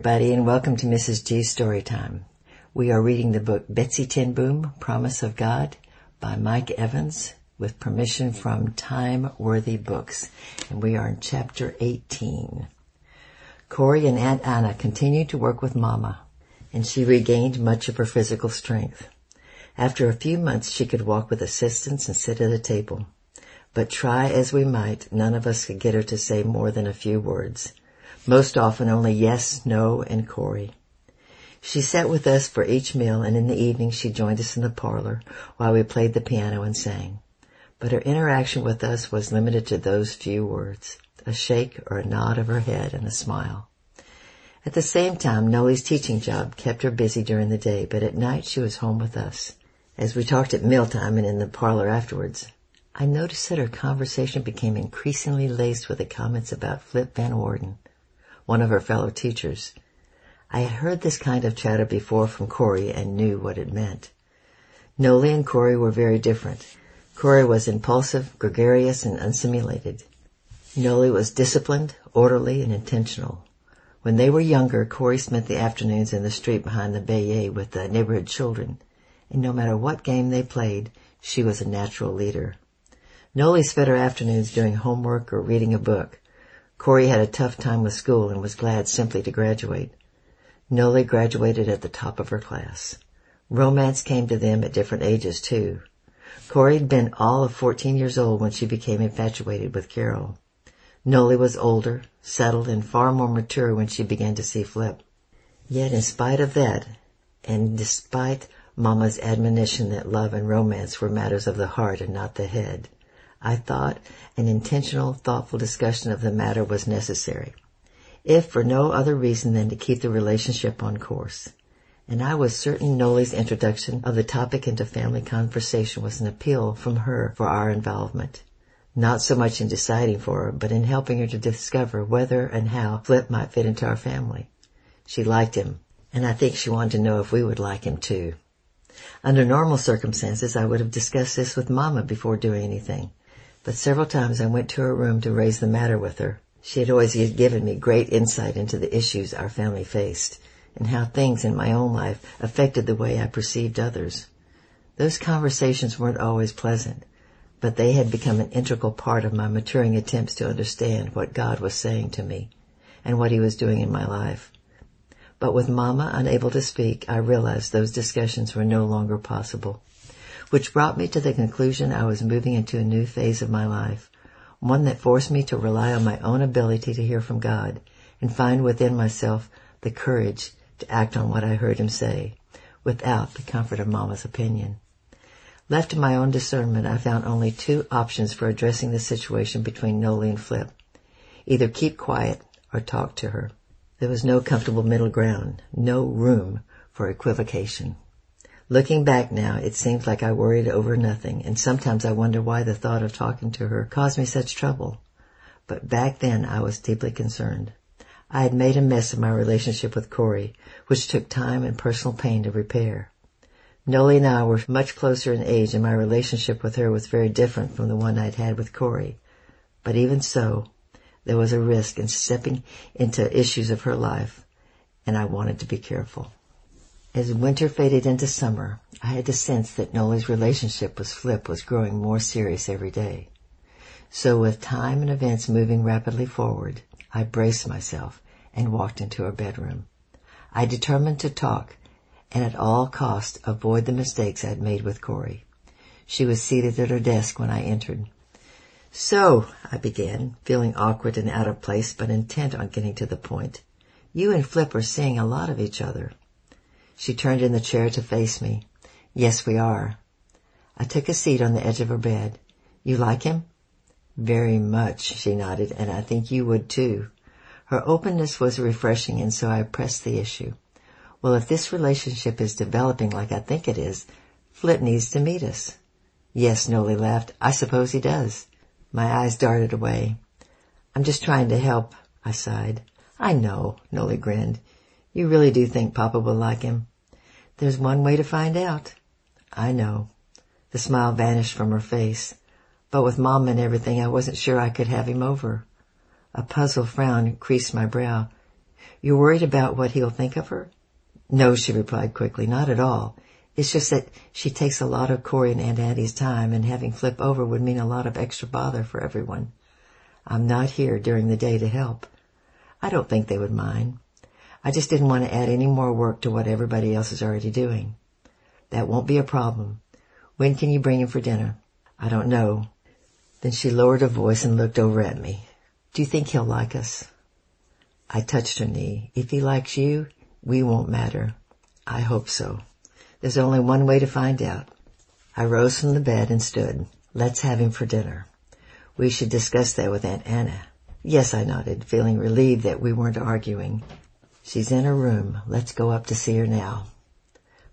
everybody, and welcome to Mrs. G's Storytime. We are reading the book Betsie Ten Boom, Promise of God by Mike Evans with permission from Time Worthy Books. And we are in chapter 18. Corrie and Aunt Anna continued to work with Mama, and she regained much of her physical strength. After a few months, she could walk with assistance and sit at a table. But try as we might, none of us could get her to say more than a few words most often only yes, no, and Corrie. She sat with us for each meal and in the evening she joined us in the parlor while we played the piano and sang. But her interaction with us was limited to those few words, a shake or a nod of her head and a smile. At the same time, Nollie's teaching job kept her busy during the day, but at night she was home with us. As we talked at mealtime and in the parlor afterwards, I noticed that her conversation became increasingly laced with the comments about Flip Van Woerden one of her fellow teachers. I had heard this kind of chatter before from Corrie and knew what it meant. Nollie and Corrie were very different. Corrie was impulsive, gregarious, and unsimulated. Nollie was disciplined, orderly, and intentional. When they were younger, Corrie spent the afternoons in the street behind the Beje with the neighborhood children, and no matter what game they played, she was a natural leader. Nollie spent her afternoons doing homework or reading a book. Corrie had a tough time with school and was glad simply to graduate. Nollie graduated at the top of her class. Romance came to them at different ages too. Corrie had been all of 14 years old when she became infatuated with Karel. Nollie was older, settled, and far more mature when she began to see Flip. Yet in spite of that, and despite Mama's admonition that love and romance were matters of the heart and not the head, I thought an intentional, thoughtful discussion of the matter was necessary, if for no other reason than to keep the relationship on course. And I was certain Nollie's introduction of the topic into family conversation was an appeal from her for our involvement. Not so much in deciding for her, but in helping her to discover whether and how Flip might fit into our family. She liked him, and I think she wanted to know if we would like him too. Under normal circumstances, I would have discussed this with Mama before doing anything but several times I went to her room to raise the matter with her. She had always given me great insight into the issues our family faced and how things in my own life affected the way I perceived others. Those conversations weren't always pleasant, but they had become an integral part of my maturing attempts to understand what God was saying to me and what he was doing in my life. But with Mama unable to speak, I realized those discussions were no longer possible which brought me to the conclusion I was moving into a new phase of my life, one that forced me to rely on my own ability to hear from God and find within myself the courage to act on what I heard him say without the comfort of Mama's opinion. Left to my own discernment, I found only two options for addressing the situation between Nollie and Flip. Either keep quiet or talk to her. There was no comfortable middle ground, no room for equivocation. Looking back now, it seems like I worried over nothing, and sometimes I wonder why the thought of talking to her caused me such trouble. But back then I was deeply concerned. I had made a mess of my relationship with Corrie, which took time and personal pain to repair. Nollie and I were much closer in age and my relationship with her was very different from the one I'd had with Corrie. But even so, there was a risk in stepping into issues of her life, and I wanted to be careful. As winter faded into summer, I had the sense that Nollie's relationship with Flip was growing more serious every day. So with time and events moving rapidly forward, I braced myself and walked into her bedroom. I determined to talk and at all cost avoid the mistakes I'd made with Corrie. She was seated at her desk when I entered. So, I began, feeling awkward and out of place, but intent on getting to the point. You and Flip are seeing a lot of each other. She turned in the chair to face me. Yes, we are. I took a seat on the edge of her bed. You like him? Very much, she nodded, and I think you would too. Her openness was refreshing, and so I pressed the issue. Well, if this relationship is developing like I think it is, Flip needs to meet us. Yes, Nollie laughed. I suppose he does. My eyes darted away. I'm just trying to help, I sighed. I know, Nollie grinned. You really do think Papa will like him? There's one way to find out. I know. The smile vanished from her face. But with Mom and everything, I wasn't sure I could have him over. A puzzled frown creased my brow. You're worried about what he'll think of her? No, she replied quickly, not at all. It's just that she takes a lot of Corrie and Aunt Addie's time and having Flip over would mean a lot of extra bother for everyone. I'm not here during the day to help. I don't think they would mind. I just didn't want to add any more work to what everybody else is already doing. That won't be a problem. When can you bring him for dinner? I don't know. Then she lowered her voice and looked over at me. Do you think he'll like us? I touched her knee. If he likes you, we won't matter. I hope so. There's only one way to find out. I rose from the bed and stood. Let's have him for dinner. We should discuss that with Aunt Anna. Yes, I nodded, feeling relieved that we weren't arguing. She's in her room. Let's go up to see her now.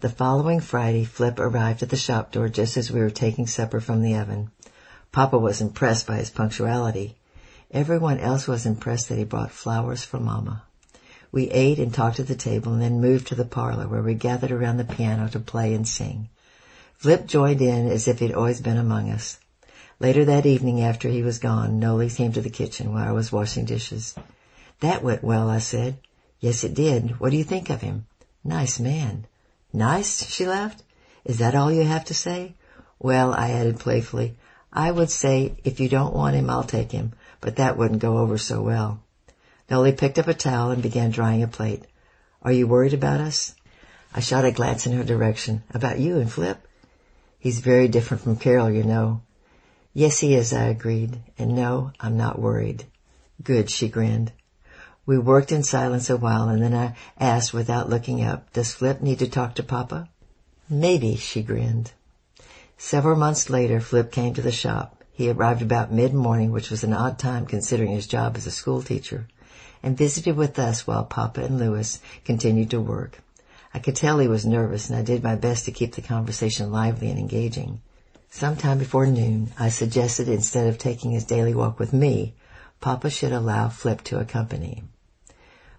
The following Friday, Flip arrived at the shop door just as we were taking supper from the oven. Papa was impressed by his punctuality. Everyone else was impressed that he brought flowers for Mama. We ate and talked at the table and then moved to the parlor where we gathered around the piano to play and sing. Flip joined in as if he'd always been among us. Later that evening after he was gone, Nollie came to the kitchen while I was washing dishes. That went well, I said. Yes, it did. What do you think of him? Nice man. Nice? She laughed. Is that all you have to say? Well, I added playfully, I would say if you don't want him, I'll take him, but that wouldn't go over so well. Nollie picked up a towel and began drying a plate. Are you worried about us? I shot a glance in her direction. About you and Flip? He's very different from Karel, you know. Yes, he is, I agreed. And no, I'm not worried. Good, she grinned. We worked in silence a while and then I asked without looking up, does Flip need to talk to Papa? Maybe, she grinned. Several months later, Flip came to the shop. He arrived about mid-morning, which was an odd time considering his job as a school teacher and visited with us while Papa and Louis continued to work. I could tell he was nervous and I did my best to keep the conversation lively and engaging. Sometime before noon, I suggested instead of taking his daily walk with me, Papa should allow Flip to accompany.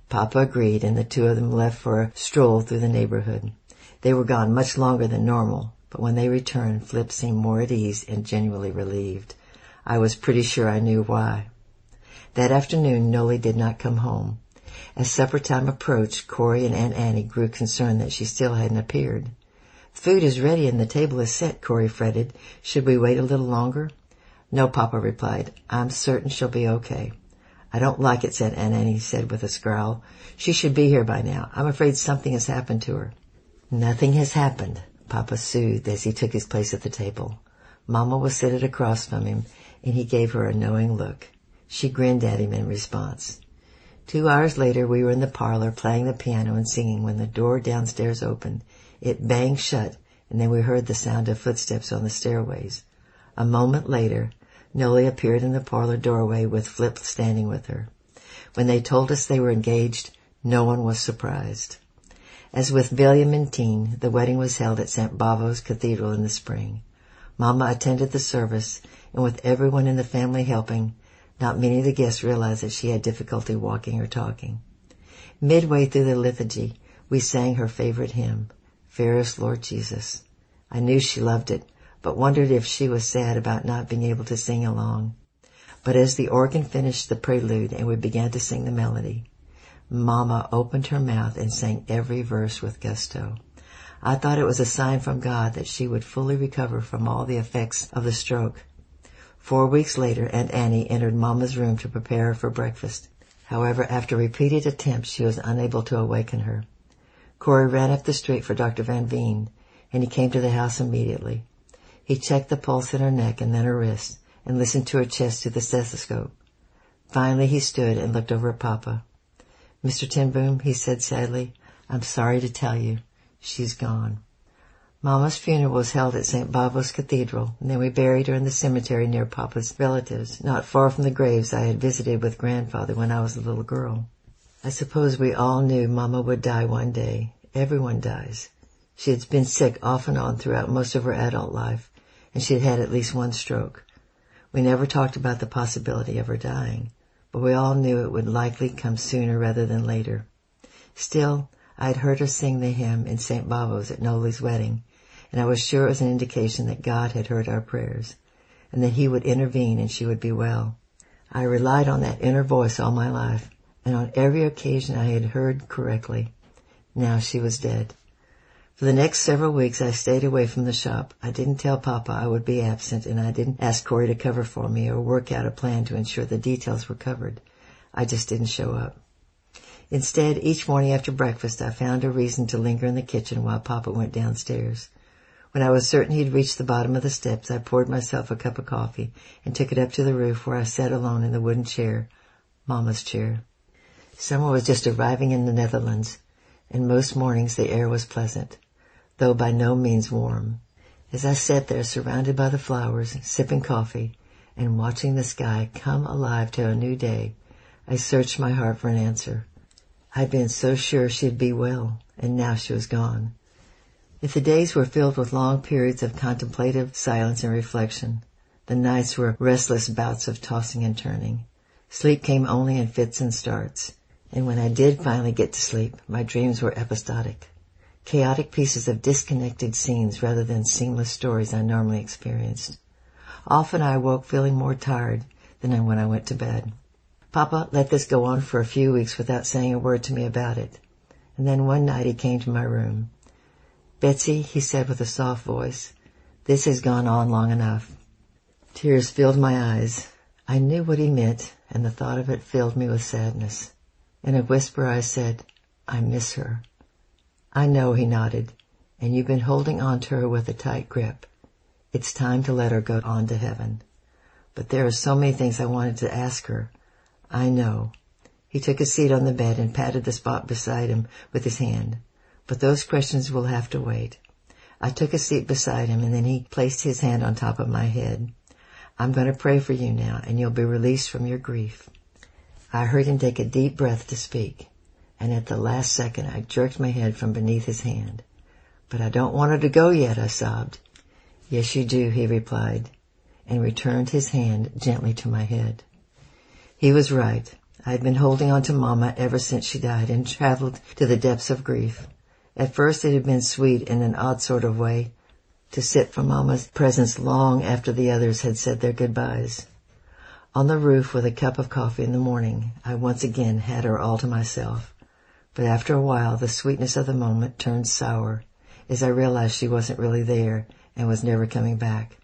Papa agreed and the two of them left for a stroll through the neighborhood. They were gone much longer than normal, but when they returned, Flip seemed more at ease and genuinely relieved. I was pretty sure I knew why. That afternoon Nollie did not come home. As supper time approached, Corrie and Aunt Annie grew concerned that she still hadn't appeared. Food is ready and the table is set, Corrie fretted. Should we wait a little longer? No, Papa replied. I'm certain she'll be okay. I don't like it, said Aunt Annie said with a scowl. She should be here by now. I'm afraid something has happened to her. Nothing has happened, Papa soothed as he took his place at the table. Mama was seated across from him, and he gave her a knowing look. She grinned at him in response. Two hours later we were in the parlor playing the piano and singing when the door downstairs opened. It banged shut and then we heard the sound of footsteps on the stairways. A moment later, Nollie appeared in the parlor doorway with Flip standing with her. When they told us they were engaged, no one was surprised. As with William and Tine, the wedding was held at St. Bavo's Cathedral in the spring. Mama attended the service, and with everyone in the family helping, not many of the guests realized that she had difficulty walking or talking. Midway through the liturgy, we sang her favorite hymn, Fairest Lord Jesus. I knew she loved it, but wondered if she was sad about not being able to sing along. But as the organ finished the prelude and we began to sing the melody, Mama opened her mouth and sang every verse with gusto. I thought it was a sign from God that she would fully recover from all the effects of the stroke Four weeks later, Aunt Annie entered Mama's room to prepare her for breakfast. However, after repeated attempts, she was unable to awaken her. Corrie ran up the street for Dr. Van Veen, and he came to the house immediately. He checked the pulse in her neck and then her wrist, and listened to her chest through the stethoscope. Finally, he stood and looked over at Papa. Mr. Ten Boom, he said sadly, I'm sorry to tell you, she's gone. Mama's funeral was held at St. Bavo's Cathedral, and then we buried her in the cemetery near Papa's relatives, not far from the graves I had visited with Grandfather when I was a little girl. I suppose we all knew Mama would die one day. Everyone dies. She had been sick off and on throughout most of her adult life, and she had had at least one stroke. We never talked about the possibility of her dying, but we all knew it would likely come sooner rather than later. Still, I had heard her sing the hymn in St. Bavo's at Nollie's wedding, and I was sure it was an indication that God had heard our prayers and that he would intervene and she would be well. I relied on that inner voice all my life. and on every occasion I had heard correctly. Now she was dead. For the next several weeks I stayed away from the shop. I didn't tell Papa I would be absent and I didn't ask Corrie to cover for me or work out a plan to ensure the details were covered. I just didn't show up. Instead, each morning after breakfast I found a reason to linger in the kitchen while Papa went downstairs. When I was certain he'd reached the bottom of the steps, I poured myself a cup of coffee and took it up to the roof where I sat alone in the wooden chair, Mama's chair. Summer was just arriving in the Netherlands, and most mornings the air was pleasant though by no means warm. As I sat there surrounded by the flowers, sipping coffee, and watching the sky come alive to a new day, I searched my heart for an answer. I'd been so sure she'd be well, and now she was gone. If the days were filled with long periods of contemplative silence and reflection, the nights were restless bouts of tossing and turning. Sleep came only in fits and starts, and when I did finally get to sleep, my dreams were episodic chaotic pieces of disconnected scenes rather than seamless stories I normally experienced. Often I awoke feeling more tired than when I went to bed. Papa let this go on for a few weeks without saying a word to me about it. And then one night he came to my room. Betsie, he said with a soft voice, this has gone on long enough. Tears filled my eyes. I knew what he meant, and the thought of it filled me with sadness. In a whisper I said, I miss her. I know, he nodded, and you've been holding on to her with a tight grip. It's time to let her go on to heaven. But there are so many things I wanted to ask her. I know. He took a seat on the bed and patted the spot beside him with his hand. But those questions will have to wait. I took a seat beside him and then he placed his hand on top of my head. I'm going to pray for you now and you'll be released from your grief. I heard him take a deep breath to speak and at the last second I jerked my head from beneath his hand. But I don't want her to go yet, I sobbed. Yes, you do, he replied, and returned his hand gently to my head. He was right. I had been holding on to Mama ever since she died and traveled to the depths of grief. At first it had been sweet in an odd sort of way to sit for Mama's presence long after the others had said their goodbyes. On the roof with a cup of coffee in the morning, I once again had her all to myself. But after a while, the sweetness of the moment turned sour as I realized she wasn't really there and was never coming back.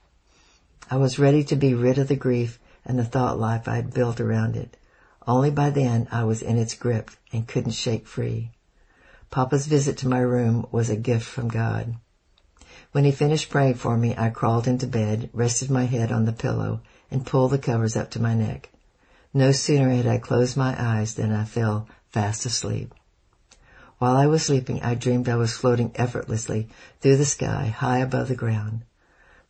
I was ready to be rid of the grief and the thought life I had built around it. Only by then I was in its grip and couldn't shake free. Papa's visit to my room was a gift from God. When he finished praying for me, I crawled into bed, rested my head on the pillow, and pulled the covers up to my neck. No sooner had I closed my eyes than I fell fast asleep. While I was sleeping, I dreamed I was floating effortlessly through the sky high above the ground.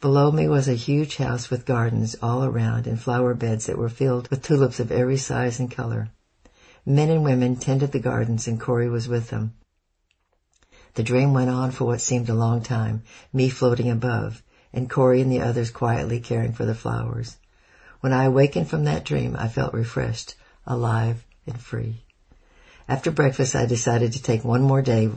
Below me was a huge house with gardens all around and flower beds that were filled with tulips of every size and color. Men and women tended the gardens and Corrie was with them. The dream went on for what seemed a long time, me floating above, and Corrie and the others quietly caring for the flowers. When I awakened from that dream, I felt refreshed, alive, and free. After breakfast, I decided to take one more day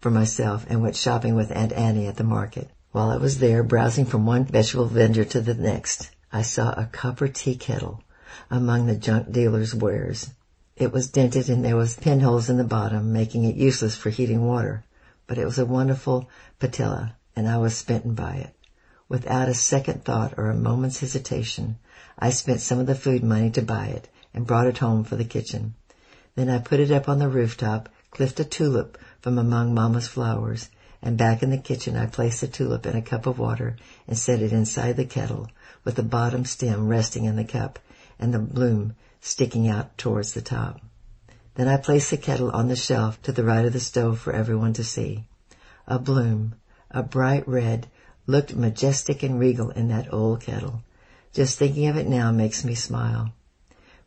for myself and went shopping with Aunt Annie at the market. While I was there, browsing from one vegetable vendor to the next, I saw a copper tea kettle among the junk dealer's wares. It was dented and there was pinholes in the bottom, making it useless for heating water. But it was a wonderful patilla, and I was smitten by it. Without a second thought or a moment's hesitation, I spent some of the food money to buy it and brought it home for the kitchen. Then I put it up on the rooftop, clipped a tulip from among Mama's flowers, and back in the kitchen I placed the tulip in a cup of water and set it inside the kettle with the bottom stem resting in the cup and the bloom sticking out towards the top. Then I placed the kettle on the shelf to the right of the stove for everyone to see. A bloom, a bright red, looked majestic and regal in that old kettle. Just thinking of it now makes me smile.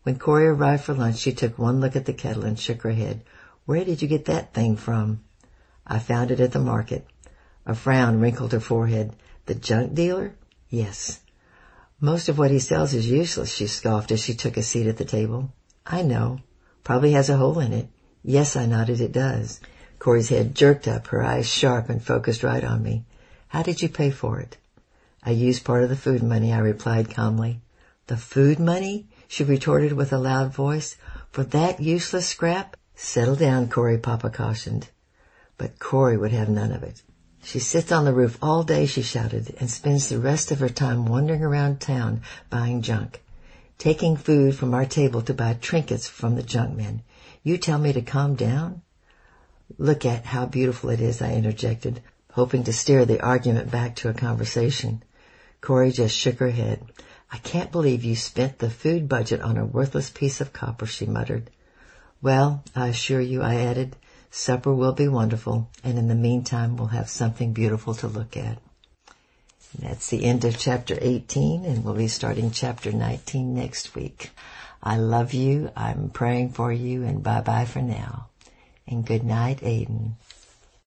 When Corrie arrived for lunch, she took one look at the kettle and shook her head. Where did you get that thing from? I found it at the market. A frown wrinkled her forehead. The junk dealer? Yes. Most of what he sells is useless, she scoffed as she took a seat at the table. I know. Probably has a hole in it. Yes, I nodded, it does. Corrie's head jerked up, her eyes sharp and focused right on me. How did you pay for it? I used part of the food money, I replied calmly. The food money? she retorted with a loud voice. For that useless scrap? Settle down, Corrie, Papa cautioned. But Corrie would have none of it. She sits on the roof all day, she shouted, and spends the rest of her time wandering around town buying junk. Taking food from our table to buy trinkets from the junk men. You tell me to calm down? Look at how beautiful it is, I interjected, hoping to steer the argument back to a conversation. Corrie just shook her head. I can't believe you spent the food budget on a worthless piece of copper, she muttered. Well, I assure you, I added, supper will be wonderful, and in the meantime we'll have something beautiful to look at. And that's the end of chapter 18, and we'll be starting chapter 19 next week. I love you, I'm praying for you, and bye bye for now. And good night, Aiden.